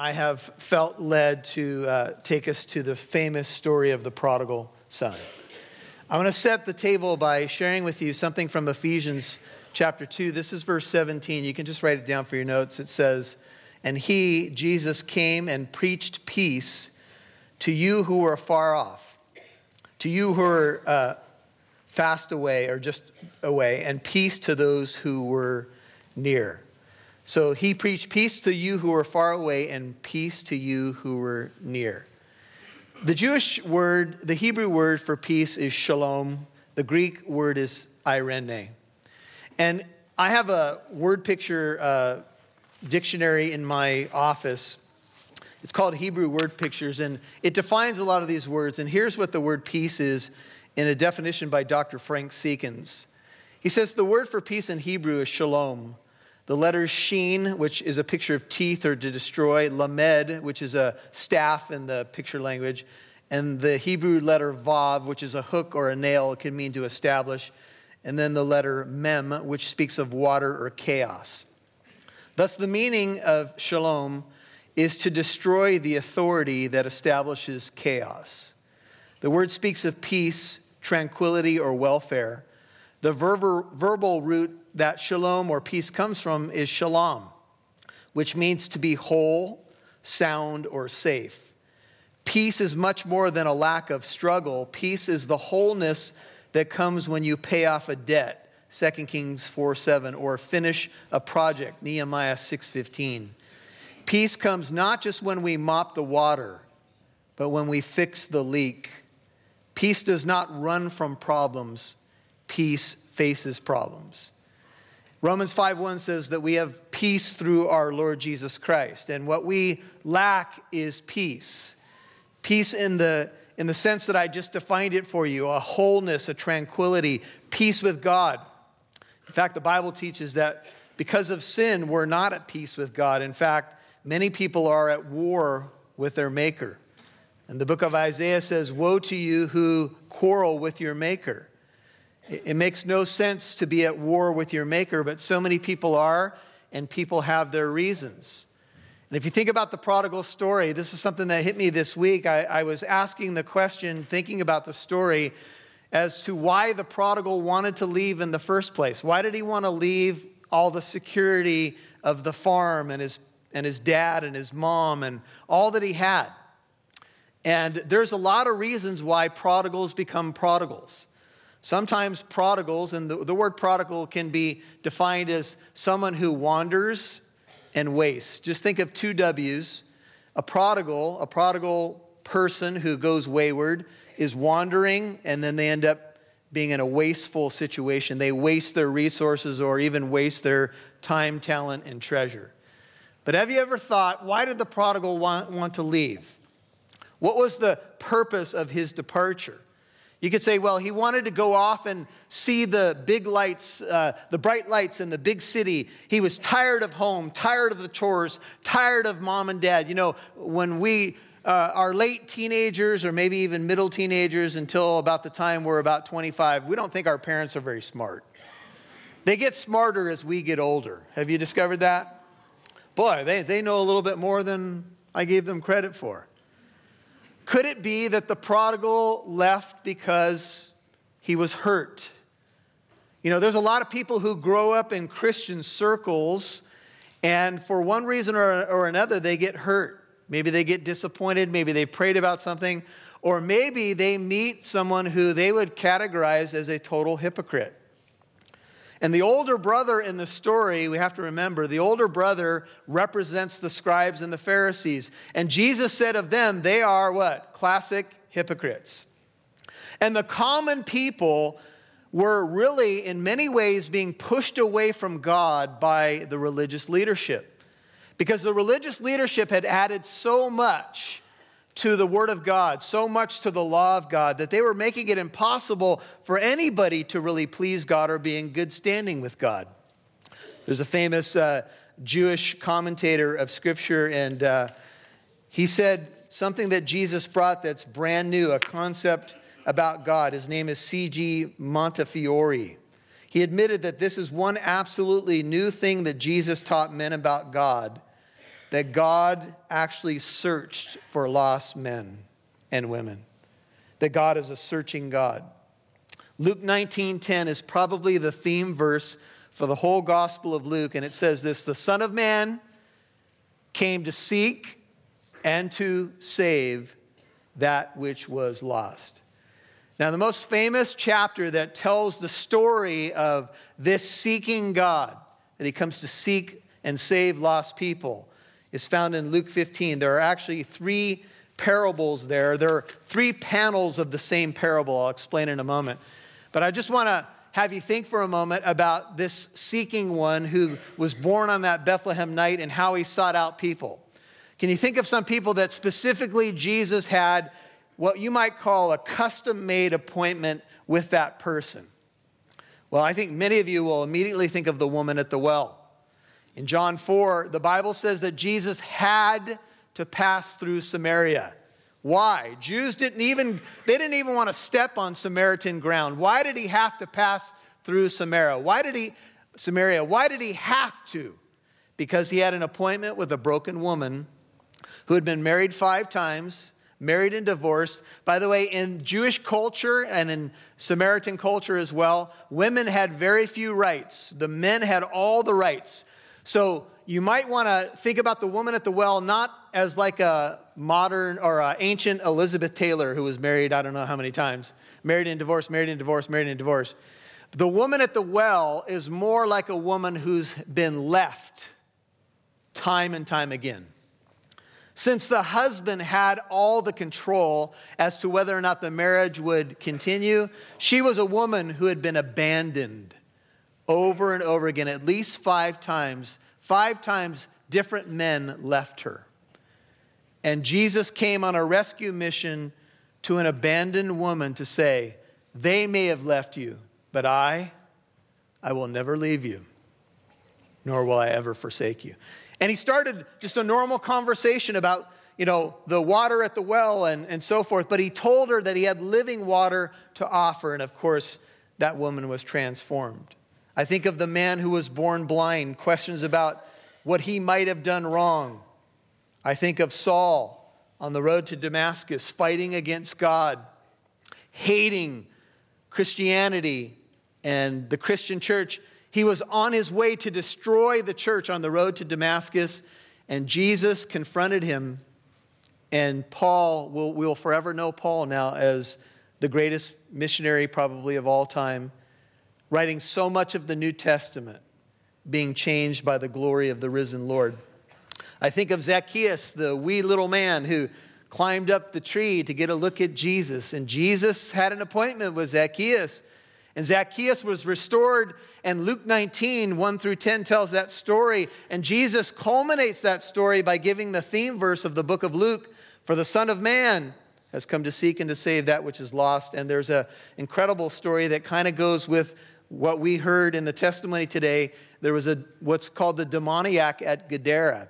I have felt led to uh, take us to the famous story of the prodigal son. I want to set the table by sharing with you something from Ephesians chapter 2. This is verse 17. You can just write it down for your notes. It says, And he, Jesus, came and preached peace to you who were far off, to you who were uh, fast away or just away, and peace to those who were near. So he preached peace to you who were far away and peace to you who were near. The Jewish word, the Hebrew word for peace is shalom. The Greek word is eirene. And I have a word picture uh, dictionary in my office. It's called Hebrew Word Pictures, and it defines a lot of these words. And here's what the word peace is in a definition by Dr. Frank Seekins. He says the word for peace in Hebrew is shalom. The letter sheen, which is a picture of teeth or to destroy, lamed, which is a staff in the picture language, and the Hebrew letter vav, which is a hook or a nail, can mean to establish, and then the letter mem, which speaks of water or chaos. Thus, the meaning of shalom is to destroy the authority that establishes chaos. The word speaks of peace, tranquility, or welfare. The verbal root that shalom or peace comes from is shalom, which means to be whole, sound, or safe. Peace is much more than a lack of struggle. Peace is the wholeness that comes when you pay off a debt, 2 Kings 4 7, or finish a project, Nehemiah 6 15. Peace comes not just when we mop the water, but when we fix the leak. Peace does not run from problems, peace faces problems. Romans 5:1 says that we have peace through our Lord Jesus Christ. And what we lack is peace. Peace in the in the sense that I just defined it for you, a wholeness, a tranquility, peace with God. In fact, the Bible teaches that because of sin, we're not at peace with God. In fact, many people are at war with their maker. And the book of Isaiah says, Woe to you who quarrel with your maker. It makes no sense to be at war with your maker, but so many people are, and people have their reasons. And if you think about the prodigal story, this is something that hit me this week. I, I, was asking the question, thinking about the story, as to why the prodigal wanted to leave in the first place. Why did he want to leave all the security of the farm and his, and his dad and his mom and all that he had? And there's a lot of reasons why prodigals become prodigals. Sometimes prodigals, and the, the word prodigal can be defined as someone who wanders and wastes. Just think of two W's. A prodigal, a prodigal person who goes wayward, is wandering, and then they end up being in a wasteful situation. They waste their resources or even waste their time, talent, and treasure. But have you ever thought, why did the prodigal want, want to leave? What was the purpose of his departure? You could say, well, he wanted to go off and see the big lights, uh, the bright lights in the big city. He was tired of home, tired of the chores, tired of mom and dad. You know, when we uh, are late teenagers or maybe even middle teenagers until about the time we're about 25, we don't think our parents are very smart. They get smarter as we get older. Have you discovered that? Boy, they, they know a little bit more than I gave them credit for. Could it be that the prodigal left because he was hurt? You know, there's a lot of people who grow up in Christian circles, and for one reason or, or another, they get hurt. Maybe they get disappointed, maybe they prayed about something, or maybe they meet someone who they would categorize as a total hypocrite. And the older brother in the story, we have to remember, the older brother represents the scribes and the Pharisees. And Jesus said of them, they are what? Classic hypocrites. And the common people were really, in many ways, being pushed away from God by the religious leadership. Because the religious leadership had added so much to the Word of God, so much to the law of God, that they were making it impossible for anybody to really please God or be in good standing with God. There's a famous uh, Jewish commentator of Scripture, and uh, he said something that Jesus brought that's brand new, a concept about God. His name is C.G. Montefiore. He admitted that this is one absolutely new thing that Jesus taught men about God that God actually searched for lost men and women, that God is a searching God. Luke 19:10 is probably the theme verse for the whole Gospel of Luke, and it says this The Son of Man came to seek and to save that which was lost. Now, the most famous chapter that tells the story of this seeking God, that he comes to seek and save lost people, is found in Luke 15. There are actually three parables there. There are three panels of the same parable. I'll explain in a moment. But I just want to have you think for a moment about this seeking one who was born on that Bethlehem night and how he sought out people. Can you think of some people that specifically Jesus had what you might call a custom made appointment with that person? Well, I think many of you will immediately think of the woman at the well. In John 4, the Bible says that Jesus had to pass through Samaria. Why? Jews didn't even they didn't even want to step on Samaritan ground. Why did he have to pass through Samaria? Why did he Samaria? Why did he have to? Because he had an appointment with a broken woman who had been married 5 times, married and divorced. By the way, in Jewish culture and in Samaritan culture as well, women had very few rights. The men had all the rights. So you might want to think about the woman at the well not as like a modern or a ancient Elizabeth Taylor who was married, I don't know how many times, married and divorced, married and divorced, married and divorced. The woman at the well is more like a woman who's been left time and time again. Since the husband had all the control as to whether or not the marriage would continue, she was a woman who had been abandoned over and over again, at least five times Five times different men left her. And Jesus came on a rescue mission to an abandoned woman to say, They may have left you, but I, I will never leave you, nor will I ever forsake you. And he started just a normal conversation about, you know, the water at the well and, and so forth, but he told her that he had living water to offer. And of course, that woman was transformed. I think of the man who was born blind, questions about what he might have done wrong. I think of Saul on the road to Damascus, fighting against God, hating Christianity and the Christian church. He was on his way to destroy the church on the road to Damascus, and Jesus confronted him. And Paul, we'll, we'll forever know Paul now as the greatest missionary, probably of all time writing so much of the New Testament being changed by the glory of the risen Lord. I think of Zacchaeus, the wee little man who climbed up the tree to get a look at Jesus. And Jesus had an appointment with Zacchaeus. And Zacchaeus was restored. And Luke 19, 1 through 10 tells that story. And Jesus culminates that story by giving the theme verse of the book of Luke For the Son of Man has come to seek and to save that which is lost. And there's an incredible story that kind of goes with what we heard in the testimony today, there was a, what's called the demoniac at Gadara.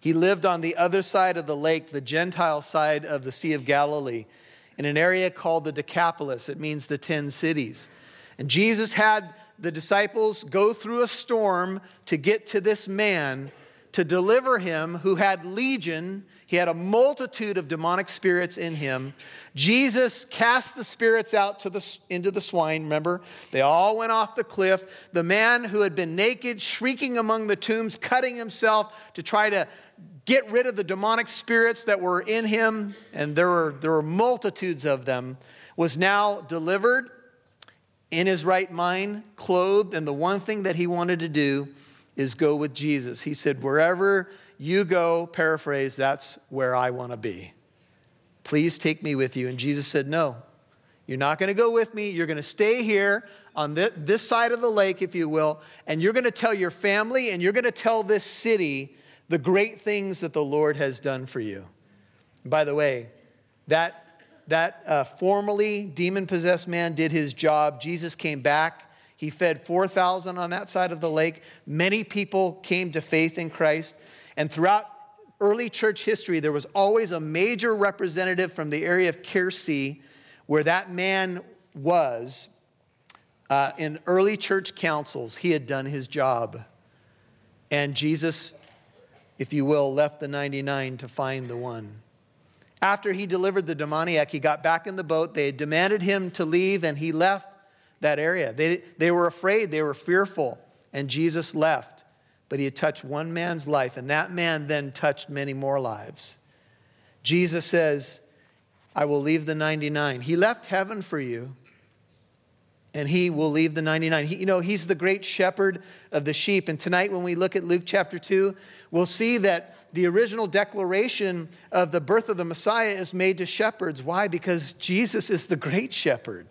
He lived on the other side of the lake, the Gentile side of the Sea of Galilee, in an area called the Decapolis. It means the 10 cities. And Jesus had the disciples go through a storm to get to this man to deliver him who had legion he had a multitude of demonic spirits in him. Jesus cast the spirits out to the, into the swine, remember? They all went off the cliff. The man who had been naked, shrieking among the tombs, cutting himself to try to get rid of the demonic spirits that were in him, and there were, there were multitudes of them, was now delivered in his right mind, clothed, and the one thing that he wanted to do is go with Jesus. He said, Wherever you go, paraphrase, that's where I want to be. Please take me with you. And Jesus said, No, you're not going to go with me. You're going to stay here on this side of the lake, if you will, and you're going to tell your family and you're going to tell this city the great things that the Lord has done for you. By the way, that, that uh, formerly demon possessed man did his job. Jesus came back. He fed 4,000 on that side of the lake. Many people came to faith in Christ. And throughout early church history, there was always a major representative from the area of Kursi where that man was. Uh, in early church councils, he had done his job. And Jesus if you will, left the 99 to find the one. After he delivered the demoniac, he got back in the boat. They demanded him to leave, and he left that area. They, they were afraid, they were fearful, and Jesus left. But he had touched one man's life, and that man then touched many more lives. Jesus says, I will leave the 99. He left heaven for you, and he will leave the 99. He, you know, he's the great shepherd of the sheep. And tonight, when we look at Luke chapter 2, we'll see that the original declaration of the birth of the Messiah is made to shepherds. Why? Because Jesus is the great shepherd.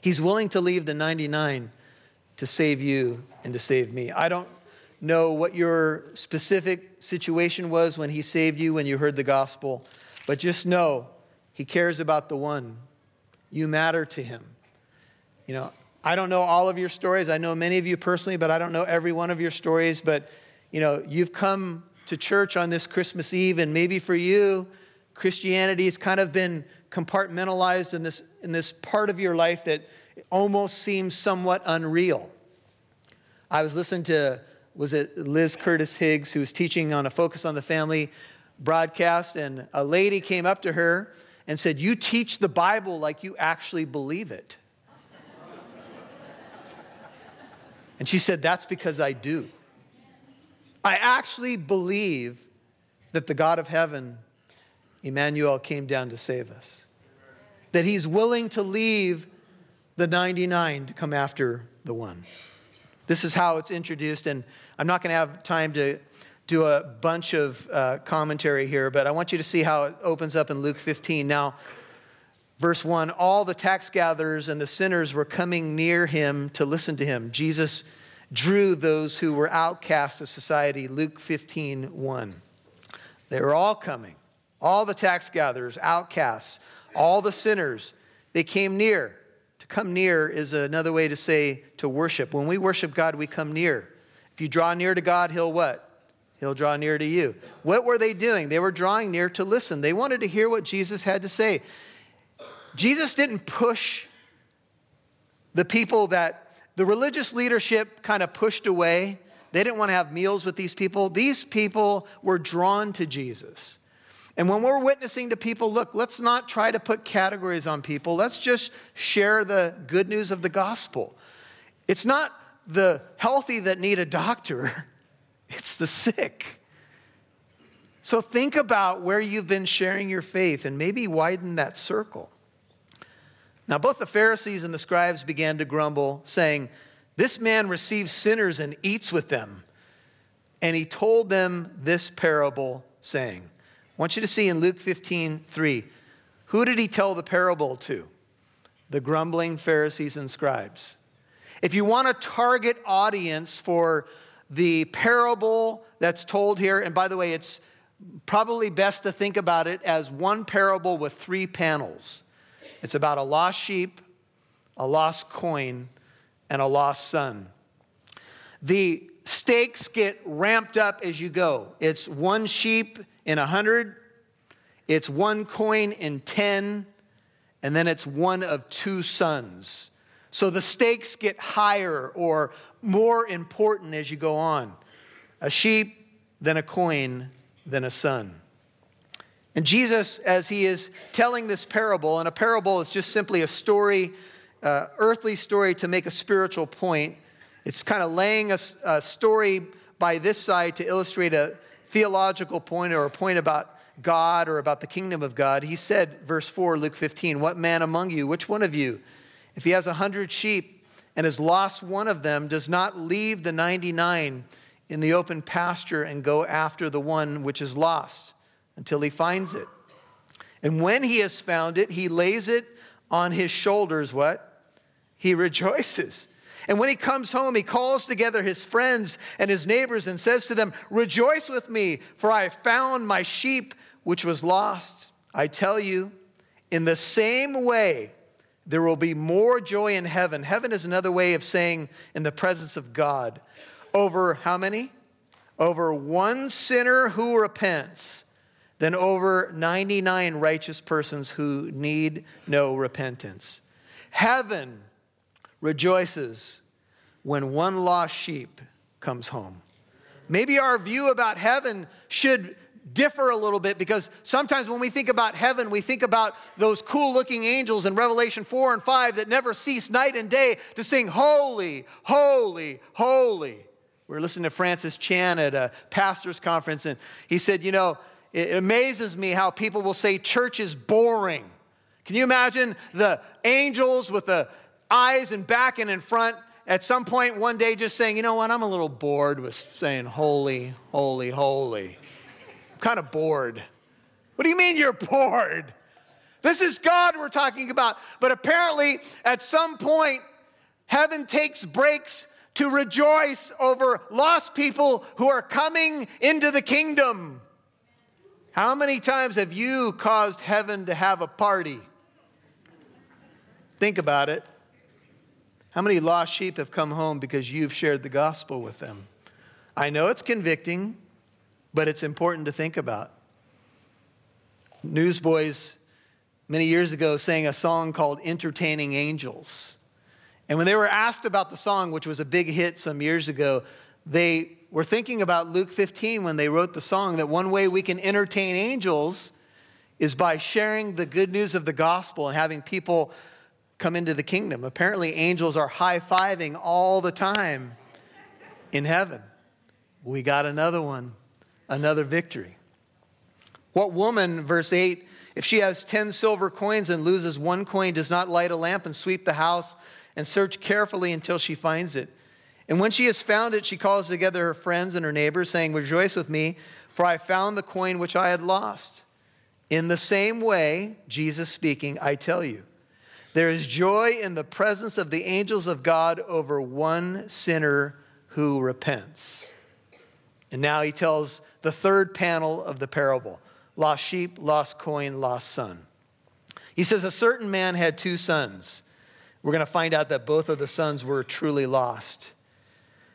He's willing to leave the 99 to save you and to save me. I don't know what your specific situation was when he saved you, when you heard the gospel, but just know he cares about the one. You matter to him. You know, I don't know all of your stories. I know many of you personally, but I don't know every one of your stories. But, you know, you've come to church on this Christmas Eve, and maybe for you, Christianity has kind of been compartmentalized in this, in this part of your life that almost seems somewhat unreal. I was listening to, was it Liz Curtis Higgs, who was teaching on a Focus on the Family broadcast, and a lady came up to her and said, You teach the Bible like you actually believe it. and she said, That's because I do. I actually believe that the God of heaven, Emmanuel, came down to save us. That he's willing to leave the 99 to come after the one. This is how it's introduced, and I'm not going to have time to do a bunch of uh, commentary here, but I want you to see how it opens up in Luke 15. Now, verse 1 all the tax gatherers and the sinners were coming near him to listen to him. Jesus drew those who were outcasts of society. Luke 15 1. They were all coming. All the tax gatherers, outcasts, all the sinners, they came near To come near is another way to say to worship. When we worship God, we come near. If you draw near to God, He'll what? He'll draw near to you. What were they doing? They were drawing near to listen. They wanted to hear what Jesus had to say. Jesus didn't push the people that the religious leadership kind of pushed away. They didn't want to have meals with these people. These people were drawn to Jesus. And when we're witnessing to people, look, let's not try to put categories on people. Let's just share the good news of the gospel. It's not the healthy that need a doctor, it's the sick. So think about where you've been sharing your faith and maybe widen that circle. Now, both the Pharisees and the scribes began to grumble, saying, This man receives sinners and eats with them. And he told them this parable, saying, want you to see in Luke 15, 3. Who did he tell the parable to? The grumbling Pharisees and scribes. If you want a target audience for the parable that's told here, and by the way, it's probably best to think about it as one parable with three panels. It's about a lost sheep, a lost coin, and a lost son. The stakes get ramped up as you go. It's one sheep in a hundred, it's one coin in ten, and then it's one of two sons. So the stakes get higher or more important as you go on. A sheep, then a coin, then a son. And Jesus, as he is telling this parable, and a parable is just simply a story, uh, earthly story to make a spiritual point. It's kind of laying a, a story by this side to illustrate a theological point or a point about God or about the kingdom of God. He said, verse 4, Luke 15, What man among you, which one of you, if he has a hundred sheep and has lost one of them, does not leave the 99 in the open pasture and go after the one which is lost until he finds it? And when he has found it, he lays it on his shoulders. What? He rejoices. And when he comes home, he calls together his friends and his neighbors and says to them, Rejoice with me, for I found my sheep which was lost. I tell you, in the same way, there will be more joy in heaven. Heaven is another way of saying in the presence of God. Over how many? Over one sinner who repents than over 99 righteous persons who need no repentance. Heaven rejoices when one lost sheep comes home. maybe our view about heaven should differ a little bit because sometimes when we think about heaven, we think about those cool looking angels in Revelation 4 and 5 that never cease night and day to sing, Holy, Holy, Holy. We were listening to Francis Chan at a pastor's conference, and he said, You know, it amazes me how people will say church is boring. Can you imagine the angels with the eyes and back and in front at some point one day just saying, You know what, I'm a little bored with saying holy, holy, holy I'm kind of bored. What do you mean you're bored? This is God we're talking about. But apparently, at some point, heaven takes breaks to rejoice over lost people who are coming into the kingdom. How many times have you caused heaven to have a party? Think about it. How many lost sheep have come home because you've shared the gospel with them? I know it's convicting but it's important to think about. Newsboys many years ago sang a song called Entertaining Angels. And when they were asked about the song, which was a big hit some years ago, they were thinking about Luke 15 when they wrote the song that one way we can entertain angels is by sharing the good news of the gospel and having people come into the kingdom. Apparently, angels are high fiving all the time in heaven. We got another one another victory. What woman, verse 8, if she has 10 silver coins and loses one coin, does not light a lamp and sweep the house and search carefully until she finds it? And when she has found it, she calls together her friends and her neighbors, saying, Rejoice with me, for I found the coin which I had lost. In the same way, Jesus speaking, I tell you, there is joy in the presence of the angels of God over one sinner who repents. And now he tells the third panel of the parable lost sheep, lost coin, lost son. He says, A certain man had two sons. We're going to find out that both of the sons were truly lost.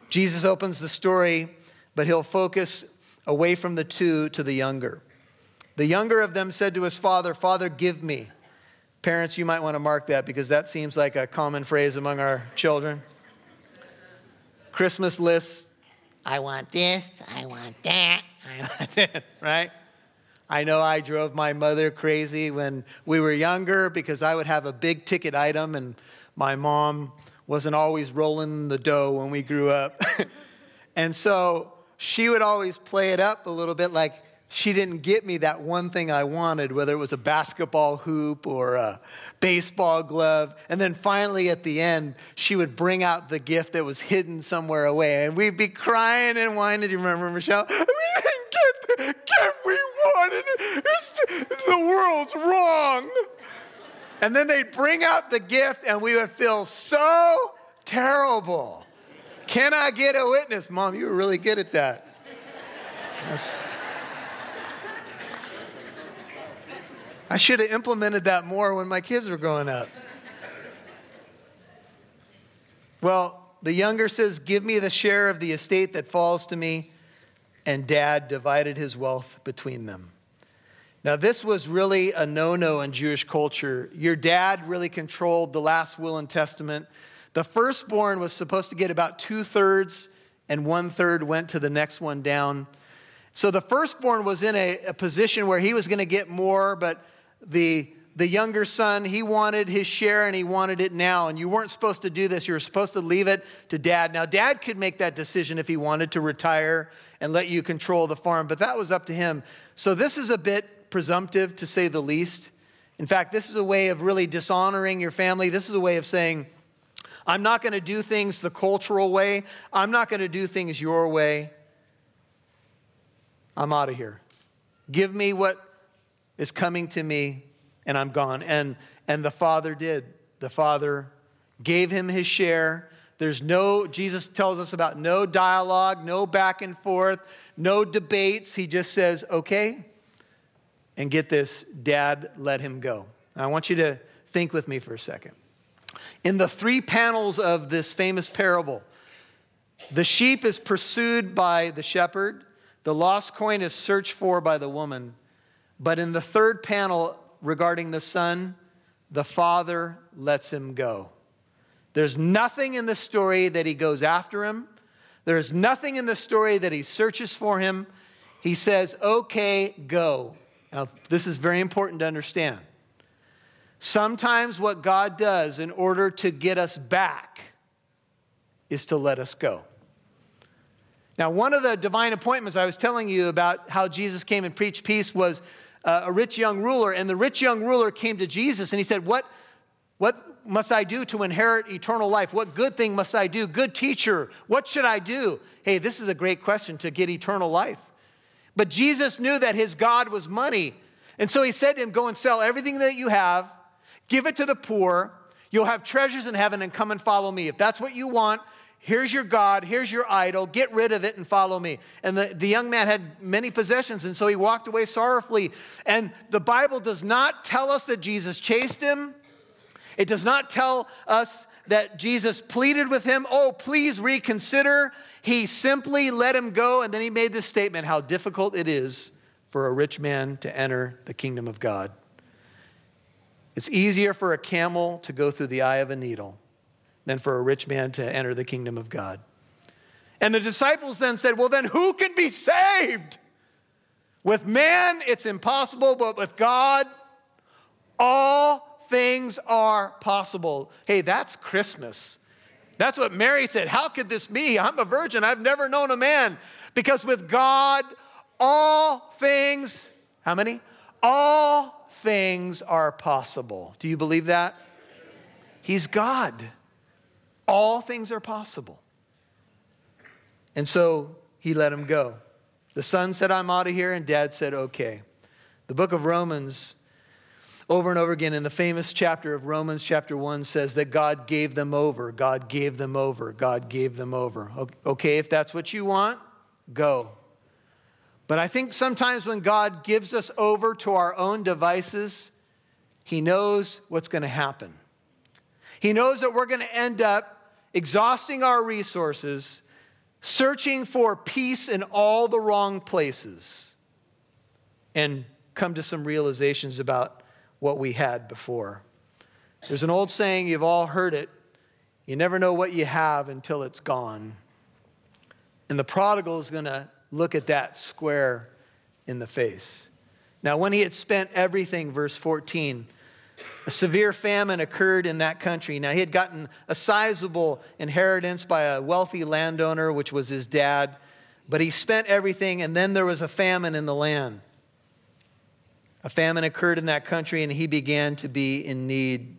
Jesus opens the story, but he'll focus away from the two to the younger. The younger of them said to his father, Father, give me. Parents, you might want to mark that because that seems like a common phrase among our children. Christmas lists I want this, I want that. I want that, right? I know I drove my mother crazy when we were younger because I would have a big ticket item and my mom wasn't always rolling the dough when we grew up. and so she would always play it up a little bit like, she didn't get me that one thing I wanted, whether it was a basketball hoop or a baseball glove. And then finally at the end, she would bring out the gift that was hidden somewhere away. And we'd be crying and whining. Do you remember, Michelle? We didn't get the gift we wanted. It's, the world's wrong. And then they'd bring out the gift, and we would feel so terrible. Can I get a witness? Mom, you were really good at that. That's, I should have implemented that more when my kids were growing up. Well, the younger says, Give me the share of the estate that falls to me. And dad divided his wealth between them. Now, this was really a no no in Jewish culture. Your dad really controlled the last will and testament. The firstborn was supposed to get about two thirds, and one third went to the next one down. So the firstborn was in a, a position where he was going to get more, but the, the younger son, he wanted his share and he wanted it now. And you weren't supposed to do this. You were supposed to leave it to dad. Now, dad could make that decision if he wanted to retire and let you control the farm, but that was up to him. So, this is a bit presumptive to say the least. In fact, this is a way of really dishonoring your family. This is a way of saying, I'm not going to do things the cultural way. I'm not going to do things your way. I'm out of here. Give me what is coming to me and I'm gone. And, and the Father did. The Father gave him his share. There's no, Jesus tells us about no dialogue, no back and forth, no debates. He just says, okay. And get this, dad let him go. Now, I want you to think with me for a second. In the three panels of this famous parable, the sheep is pursued by the shepherd, the lost coin is searched for by the woman, but in the third panel regarding the son, the father lets him go. There's nothing in the story that he goes after him. There is nothing in the story that he searches for him. He says, Okay, go. Now, this is very important to understand. Sometimes what God does in order to get us back is to let us go. Now, one of the divine appointments I was telling you about how Jesus came and preached peace was uh, a rich young ruler. And the rich young ruler came to Jesus and he said, What, what must I do to inherit eternal life? What good thing must I do? Good teacher, what should I do? Hey, this is a great question to get eternal life. But Jesus knew that his God was money. And so he said to him, Go and sell everything that you have, give it to the poor. You'll have treasures in heaven and come and follow me. If that's what you want, Here's your God, here's your idol, get rid of it and follow me. And the, the young man had many possessions, and so he walked away sorrowfully. And the Bible does not tell us that Jesus chased him, it does not tell us that Jesus pleaded with him, oh, please reconsider. He simply let him go, and then he made this statement how difficult it is for a rich man to enter the kingdom of God. It's easier for a camel to go through the eye of a needle than for a rich man to enter the kingdom of God. And the disciples then said, Well, then who can be saved? With man, it's impossible, but with God, all things are possible. Hey, that's Christmas. That's what Mary said. How could this be? I'm a virgin. I've never known a man. Because with God, all things, how many? All things are possible. Do you believe that? He's God. All things are possible. And so he let him go. The son said, I'm out of here, and dad said, okay. The book of Romans, over and over again in the famous chapter of Romans, chapter 1, says that God gave them over, God gave them over, God gave them over. Okay, if that's what you want, go. But I think sometimes when God gives us over to our own devices, He knows what's going to happen. He knows that we're going to end up exhausting our resources, searching for peace in all the wrong places, and come to some realizations about what we had before. There's an old saying, you've all heard it you never know what you have until it's gone. And the prodigal is going to look at that square in the face. Now, when he had spent everything, verse 14, a severe famine occurred in that country. Now, he had gotten a sizable inheritance by a wealthy landowner, which was his dad, but he spent everything, and then there was a famine in the land. A famine occurred in that country, and he began to be in need.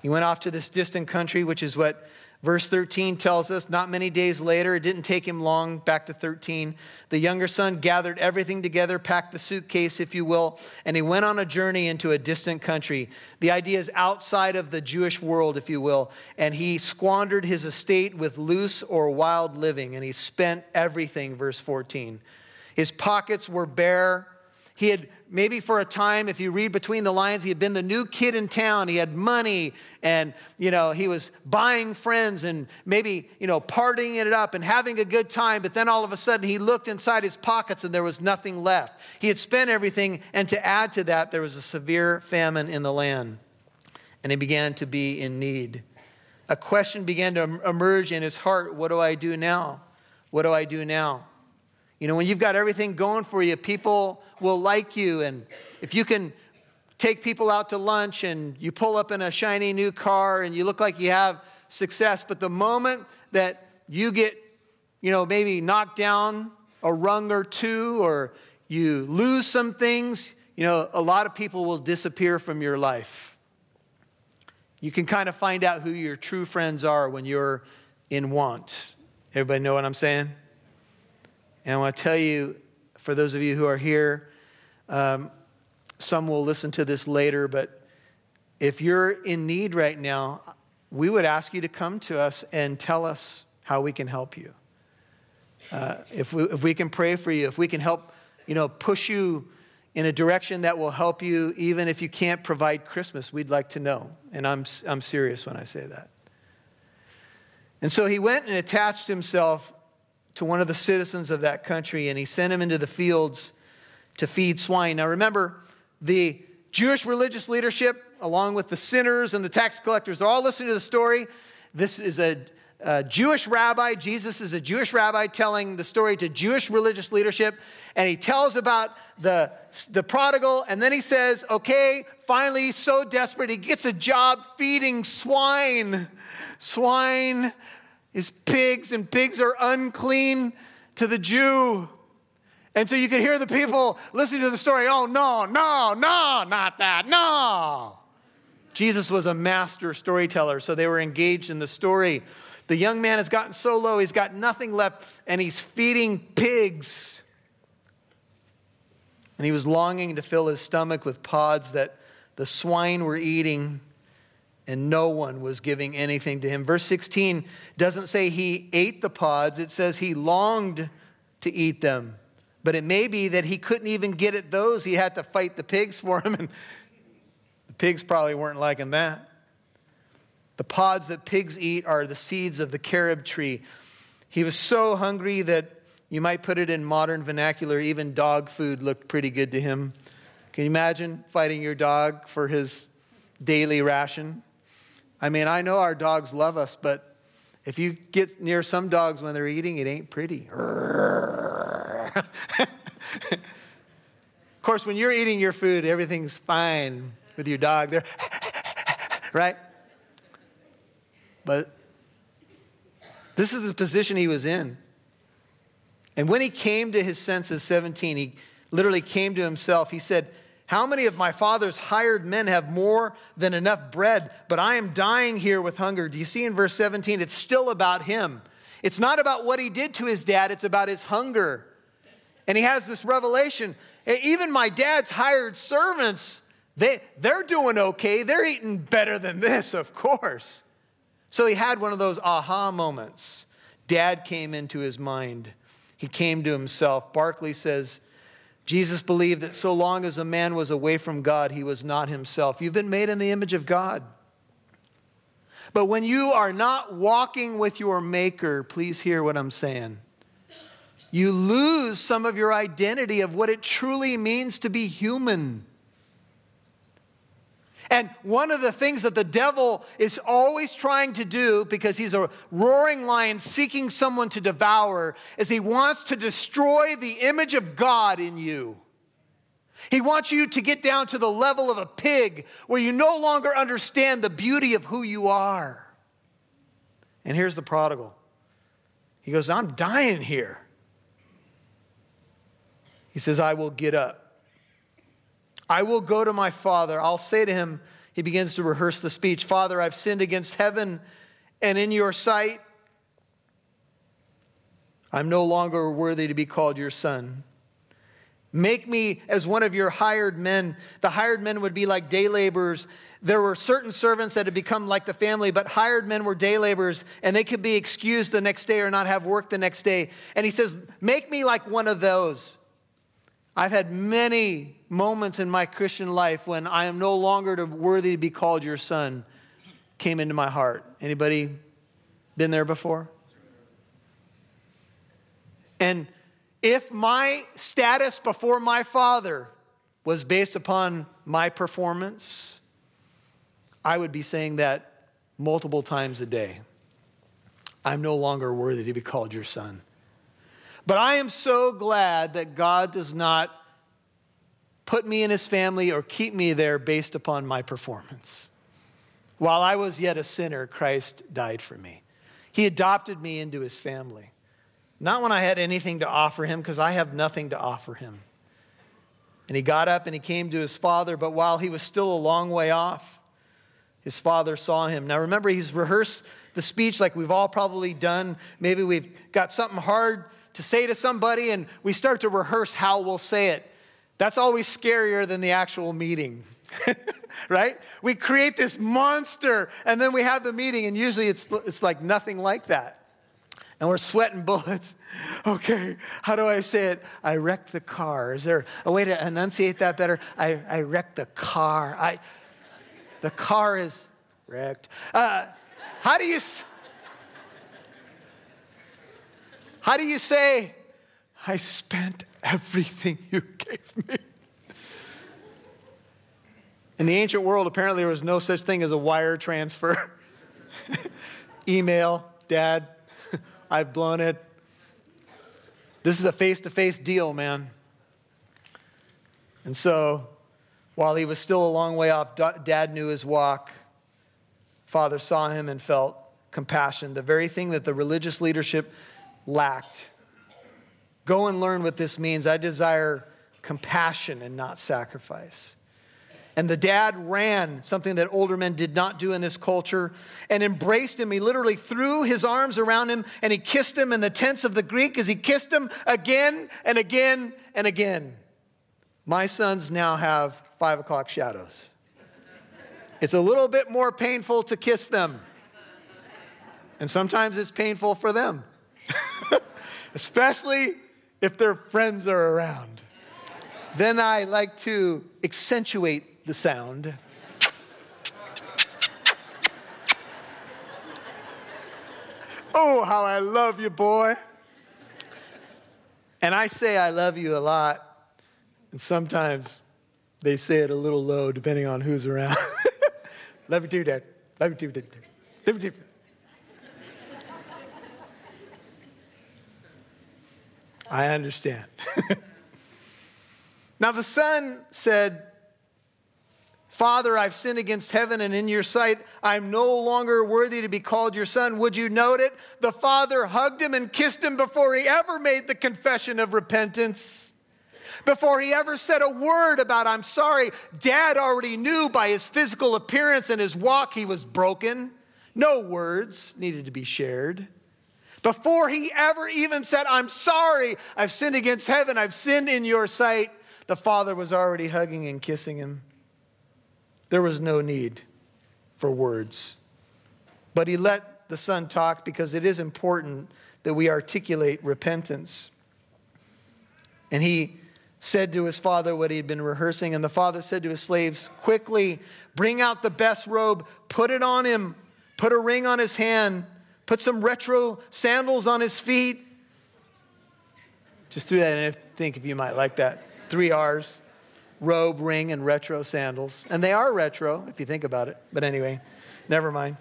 He went off to this distant country, which is what Verse 13 tells us not many days later, it didn't take him long, back to 13. The younger son gathered everything together, packed the suitcase, if you will, and he went on a journey into a distant country. The idea is outside of the Jewish world, if you will. And he squandered his estate with loose or wild living, and he spent everything, verse 14. His pockets were bare. He had maybe for a time, if you read between the lines, he had been the new kid in town. He had money and, you know, he was buying friends and maybe, you know, partying it up and having a good time. But then all of a sudden he looked inside his pockets and there was nothing left. He had spent everything. And to add to that, there was a severe famine in the land. And he began to be in need. A question began to emerge in his heart What do I do now? What do I do now? You know, when you've got everything going for you, people will like you. And if you can take people out to lunch and you pull up in a shiny new car and you look like you have success, but the moment that you get, you know, maybe knocked down a rung or two or you lose some things, you know, a lot of people will disappear from your life. You can kind of find out who your true friends are when you're in want. Everybody know what I'm saying? And I want to tell you, for those of you who are here, um, some will listen to this later, but if you're in need right now, we would ask you to come to us and tell us how we can help you. Uh, if, we, if we can pray for you, if we can help, you know, push you in a direction that will help you, even if you can't provide Christmas, we'd like to know. And I'm, I'm serious when I say that. And so he went and attached himself to one of the citizens of that country and he sent him into the fields to feed swine. Now remember, the Jewish religious leadership, along with the sinners and the tax collectors, are all listening to the story. This is a, a Jewish rabbi. Jesus is a Jewish rabbi telling the story to Jewish religious leadership. And he tells about the, the prodigal. And then he says, okay, finally, he's so desperate, he gets a job feeding swine. Swine is pigs, and pigs are unclean to the Jew. And so you could hear the people listening to the story oh, no, no, no, not that, no. Jesus was a master storyteller, so they were engaged in the story. The young man has gotten so low, he's got nothing left, and he's feeding pigs. And he was longing to fill his stomach with pods that the swine were eating, and no one was giving anything to him. Verse 16 doesn't say he ate the pods, it says he longed to eat them. But it may be that he couldn't even get at those. He had to fight the pigs for him, and the pigs probably weren't liking that. The pods that pigs eat are the seeds of the carob tree. He was so hungry that you might put it in modern vernacular, even dog food looked pretty good to him. Can you imagine fighting your dog for his daily ration? I mean, I know our dogs love us, but if you get near some dogs when they're eating, it ain't pretty. of course, when you're eating your food, everything's fine with your dog. There, right? But this is the position he was in. And when he came to his senses, 17, he literally came to himself. He said, How many of my father's hired men have more than enough bread, but I am dying here with hunger? Do you see in verse 17? It's still about him. It's not about what he did to his dad, it's about his hunger. And he has this revelation. Even my dad's hired servants, they, they're doing okay. They're eating better than this, of course. So he had one of those aha moments. Dad came into his mind. He came to himself. Barclay says, Jesus believed that so long as a man was away from God, he was not himself. You've been made in the image of God. But when you are not walking with your Maker, please hear what I'm saying. You lose some of your identity of what it truly means to be human. And one of the things that the devil is always trying to do, because he's a roaring lion seeking someone to devour, is he wants to destroy the image of God in you. He wants you to get down to the level of a pig where you no longer understand the beauty of who you are. And here's the prodigal. He goes, I'm dying here. He says, I will get up. I will go to my father. I'll say to him, he begins to rehearse the speech Father, I've sinned against heaven and in your sight. I'm no longer worthy to be called your son. Make me as one of your hired men. The hired men would be like day laborers. There were certain servants that had become like the family, but hired men were day laborers, and they could be excused the next day or not have work the next day. And he says, Make me like one of those. I've had many moments in my Christian life when I am no longer worthy to be called your son came into my heart. Anybody been there before? And if my status before my father was based upon my performance, I would be saying that multiple times a day. I'm no longer worthy to be called your son. But I am so glad that God does not put me in his family or keep me there based upon my performance. While I was yet a sinner, Christ died for me. He adopted me into his family. Not when I had anything to offer him, because I have nothing to offer him. And he got up and he came to his father, but while he was still a long way off, his father saw him. Now remember, he's rehearsed the speech like we've all probably done. Maybe we've got something hard to say to somebody and we start to rehearse how we'll say it. That's always scarier than the actual meeting, right? We create this monster and then we have the meeting, and usually it's, it's like nothing like that. And we're sweating bullets. Okay, how do I say it? I wrecked the car. Is there a way to enunciate that better? I, I wrecked the car. I, the car is wrecked. Uh, how do you? How do you say, I spent everything you gave me? In the ancient world, apparently there was no such thing as a wire transfer, email. Dad. I've blown it. This is a face to face deal, man. And so, while he was still a long way off, Dad knew his walk. Father saw him and felt compassion, the very thing that the religious leadership lacked. Go and learn what this means. I desire compassion and not sacrifice. And the dad ran, something that older men did not do in this culture, and embraced him. He literally threw his arms around him and he kissed him in the tense of the Greek as he kissed him again and again and again. My sons now have five o'clock shadows. It's a little bit more painful to kiss them. And sometimes it's painful for them, especially if their friends are around. Then I like to accentuate the sound. Oh, how I love you, boy. And I say I love you a lot, and sometimes they say it a little low depending on who's around. love you too, Dad. Love you too, Dad. Love you too. I understand. now the son said, Father, I've sinned against heaven and in your sight. I'm no longer worthy to be called your son. Would you note it? The father hugged him and kissed him before he ever made the confession of repentance. Before he ever said a word about, I'm sorry, dad already knew by his physical appearance and his walk he was broken. No words needed to be shared. Before he ever even said, I'm sorry, I've sinned against heaven, I've sinned in your sight, the father was already hugging and kissing him. There was no need for words. But he let the son talk because it is important that we articulate repentance. And he said to his father what he had been rehearsing. And the father said to his slaves, Quickly, bring out the best robe, put it on him, put a ring on his hand, put some retro sandals on his feet. Just threw that in. Think if you might like that. Three R's robe, ring, and retro sandals. And they are retro, if you think about it. But anyway, never mind.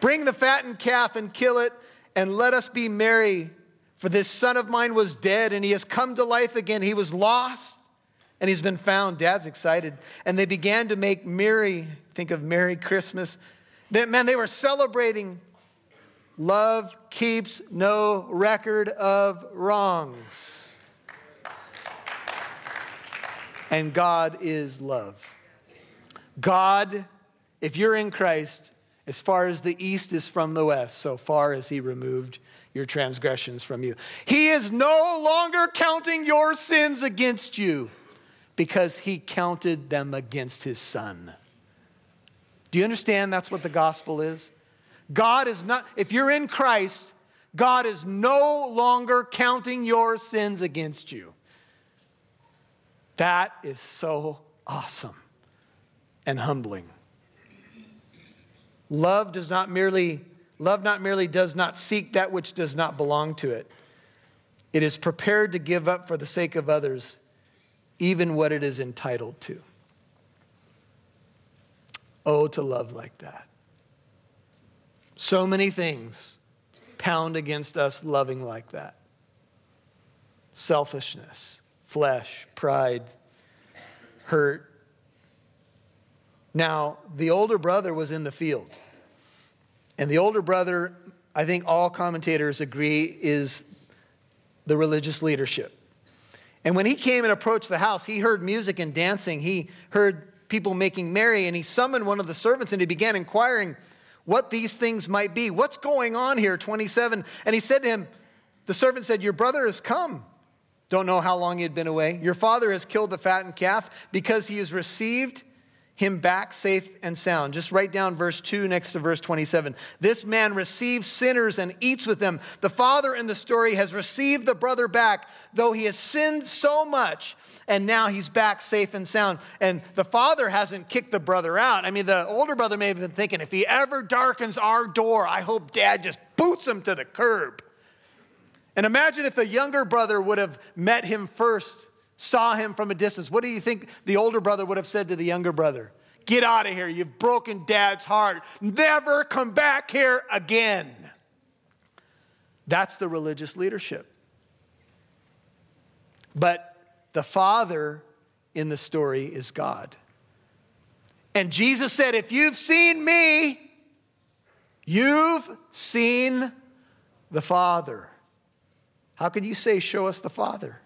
Bring the fattened calf and kill it, and let us be merry. For this son of mine was dead, and he has come to life again. He was lost, and he's been found. Dad's excited. And they began to make merry. Think of Merry Christmas. They, man, they were celebrating. Love keeps no record of wrongs. and God is love. God, if you're in Christ, as far as the east is from the west, so far as he removed your transgressions from you. He is no longer counting your sins against you because he counted them against his son. Do you understand that's what the gospel is? God is not, if you're in Christ, God is no longer counting your sins against you. That is so awesome and humbling. Love does not merely love not merely does not seek that which does not belong to it. It is prepared to give up for the sake of others even what it is entitled to. Oh, to love like that. So many things pound against us loving like that selfishness, flesh, pride, hurt. Now, the older brother was in the field. And the older brother, I think all commentators agree, is the religious leadership. And when he came and approached the house, he heard music and dancing. He heard people making merry, and he summoned one of the servants and he began inquiring what these things might be. What's going on here? 27. And he said to him, The servant said, Your brother has come don't know how long he had been away. Your father has killed the fattened calf because he has received him back safe and sound. Just write down verse 2 next to verse 27. This man receives sinners and eats with them. The father in the story has received the brother back, though he has sinned so much, and now he's back safe and sound. And the father hasn't kicked the brother out. I mean, the older brother may have been thinking, if he ever darkens our door, I hope dad just boots him to the curb. And imagine if the younger brother would have met him first, saw him from a distance. What do you think the older brother would have said to the younger brother? Get out of here. You've broken dad's heart. Never come back here again. That's the religious leadership. But the Father in the story is God. And Jesus said, If you've seen me, you've seen the Father. How could you say, Show us the Father?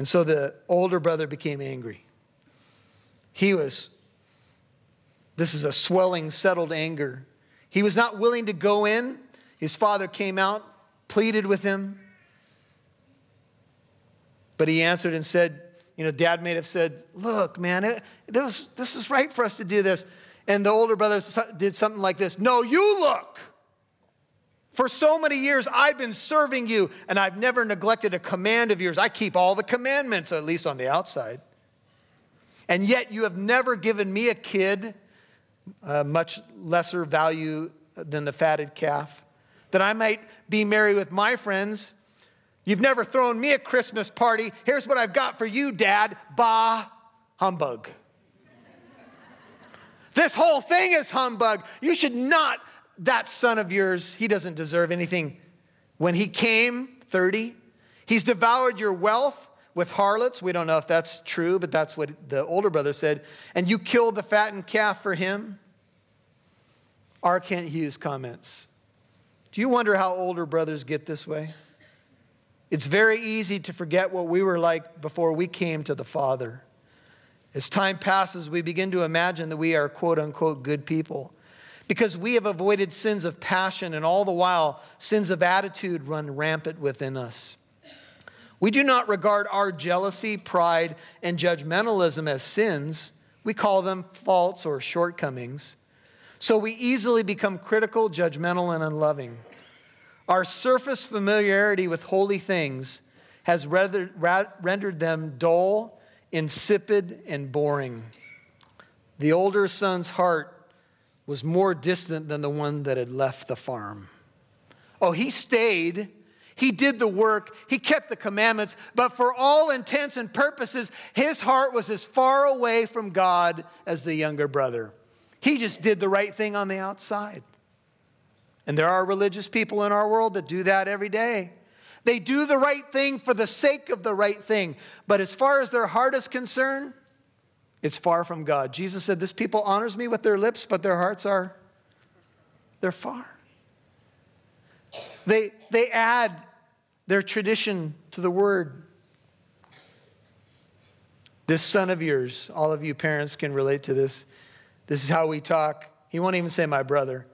And so the older brother became angry. He was, this is a swelling, settled anger. He was not willing to go in. His father came out, pleaded with him. But he answered and said, You know, dad may have said, Look, man, it, this, this is right for us to do this. And the older brother did something like this No, you look. For so many years, I've been serving you, and I've never neglected a command of yours. I keep all the commandments, at least on the outside. And yet, you have never given me a kid, uh, much lesser value than the fatted calf, that I might be merry with my friends. You've never thrown me a Christmas party. Here's what I've got for you, Dad. Bah, humbug. this whole thing is humbug. You should not that son of yours, he doesn't deserve anything. When he came, 30, he's devoured your wealth with harlots. We don't know if that's true, but that's what the older brother said. And you killed the fattened calf for him. R. Kent Hughes comments Do you wonder how older brothers get this way? It's very easy to forget what we were like before we came to the Father. As time passes, we begin to imagine that we are quote unquote good people because we have avoided sins of passion, and all the while, sins of attitude run rampant within us. We do not regard our jealousy, pride, and judgmentalism as sins. We call them faults or shortcomings. So we easily become critical, judgmental, and unloving. Our surface familiarity with holy things has rendered them dull, insipid, and boring. The older son's heart was more distant than the one that had left the farm. Oh, he stayed. He did the work. He kept the commandments. But for all intents and purposes, his heart was as far away from God as the younger brother. He just did the right thing on the outside. And there are religious people in our world that do that every day. They do the right thing for the sake of the right thing. But as far as their heart is concerned, it's far from God. Jesus said, This people honors me with their lips, but their hearts are, they're far. They, they add their tradition to the word. This son of yours, all of you parents can relate to this. This is how we talk. He won't even say my brother.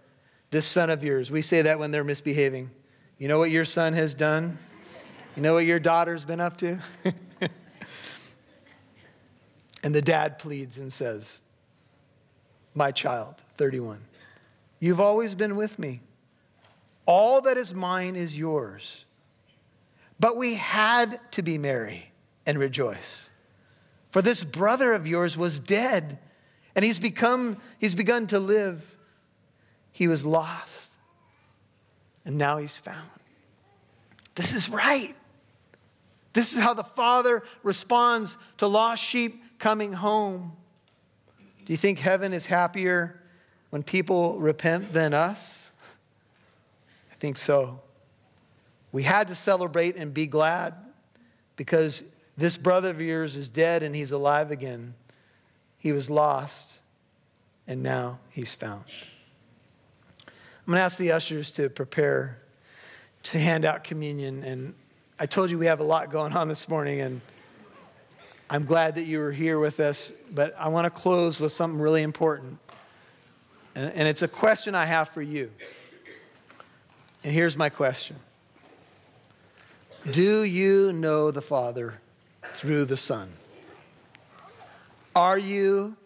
This son of yours. We say that when they're misbehaving. You know what your son has done? You know what your daughter's been up to? And the dad pleads and says, My child, 31, you've always been with me. All that is mine is yours. But we had to be merry and rejoice. For this brother of yours was dead, and he's become, he's begun to live. He was lost, and now he's found. This is right. This is how the father responds to lost sheep coming home. Do you think heaven is happier when people repent than us? I think so. We had to celebrate and be glad because this brother of yours is dead and he's alive again. He was lost and now he's found. I'm going to ask the ushers to prepare to hand out communion. And I told you we have a lot going on this morning, and I'm glad that you were here with us, but I want to close with something really important. And it's a question I have for you. And here's my question Do you know the Father through the Son? Are you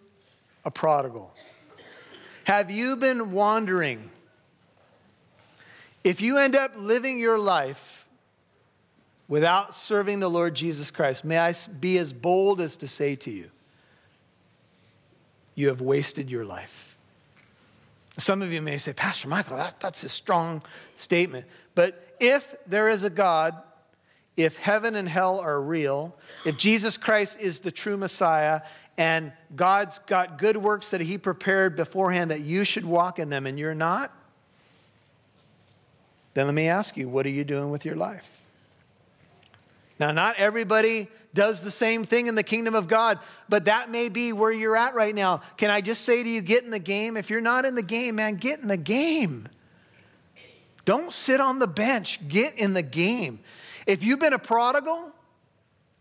a prodigal? Have you been wandering? If you end up living your life without serving the Lord Jesus Christ, may I be as bold as to say to you, you have wasted your life. Some of you may say, Pastor Michael, that, that's a strong statement. But if there is a God, if heaven and hell are real, if Jesus Christ is the true Messiah, and God's got good works that He prepared beforehand that you should walk in them and you're not, then let me ask you, what are you doing with your life? Now, not everybody does the same thing in the kingdom of God, but that may be where you're at right now. Can I just say to you, get in the game? If you're not in the game, man, get in the game. Don't sit on the bench, get in the game. If you've been a prodigal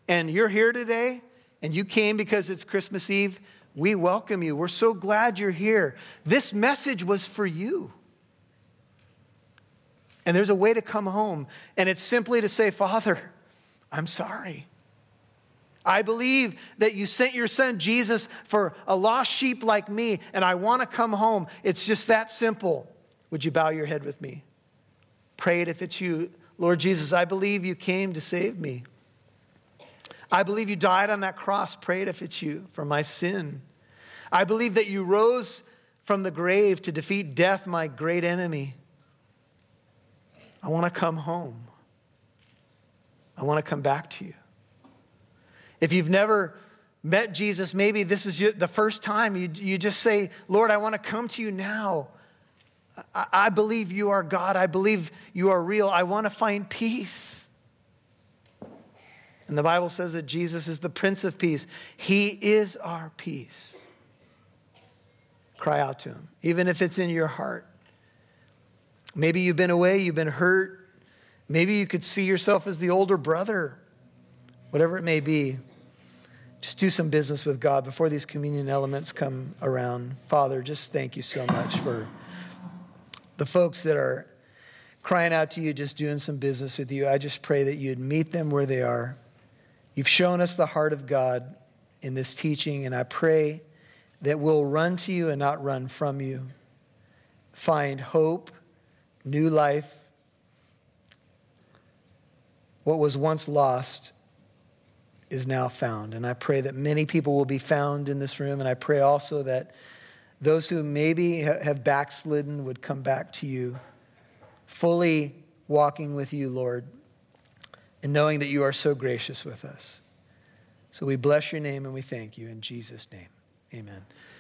and you're here today and you came because it's Christmas Eve, we welcome you. We're so glad you're here. This message was for you. And there's a way to come home, and it's simply to say, Father, I'm sorry. I believe that you sent your son Jesus for a lost sheep like me, and I want to come home. It's just that simple. Would you bow your head with me? Pray it if it's you. Lord Jesus, I believe you came to save me. I believe you died on that cross. Pray it if it's you for my sin. I believe that you rose from the grave to defeat death, my great enemy. I want to come home. I want to come back to you. If you've never met Jesus, maybe this is the first time you, you just say, Lord, I want to come to you now. I, I believe you are God. I believe you are real. I want to find peace. And the Bible says that Jesus is the Prince of Peace. He is our peace. Cry out to him, even if it's in your heart. Maybe you've been away, you've been hurt. Maybe you could see yourself as the older brother, whatever it may be. Just do some business with God before these communion elements come around. Father, just thank you so much for the folks that are crying out to you, just doing some business with you. I just pray that you'd meet them where they are. You've shown us the heart of God in this teaching, and I pray that we'll run to you and not run from you. Find hope new life. What was once lost is now found. And I pray that many people will be found in this room. And I pray also that those who maybe have backslidden would come back to you, fully walking with you, Lord, and knowing that you are so gracious with us. So we bless your name and we thank you in Jesus' name. Amen.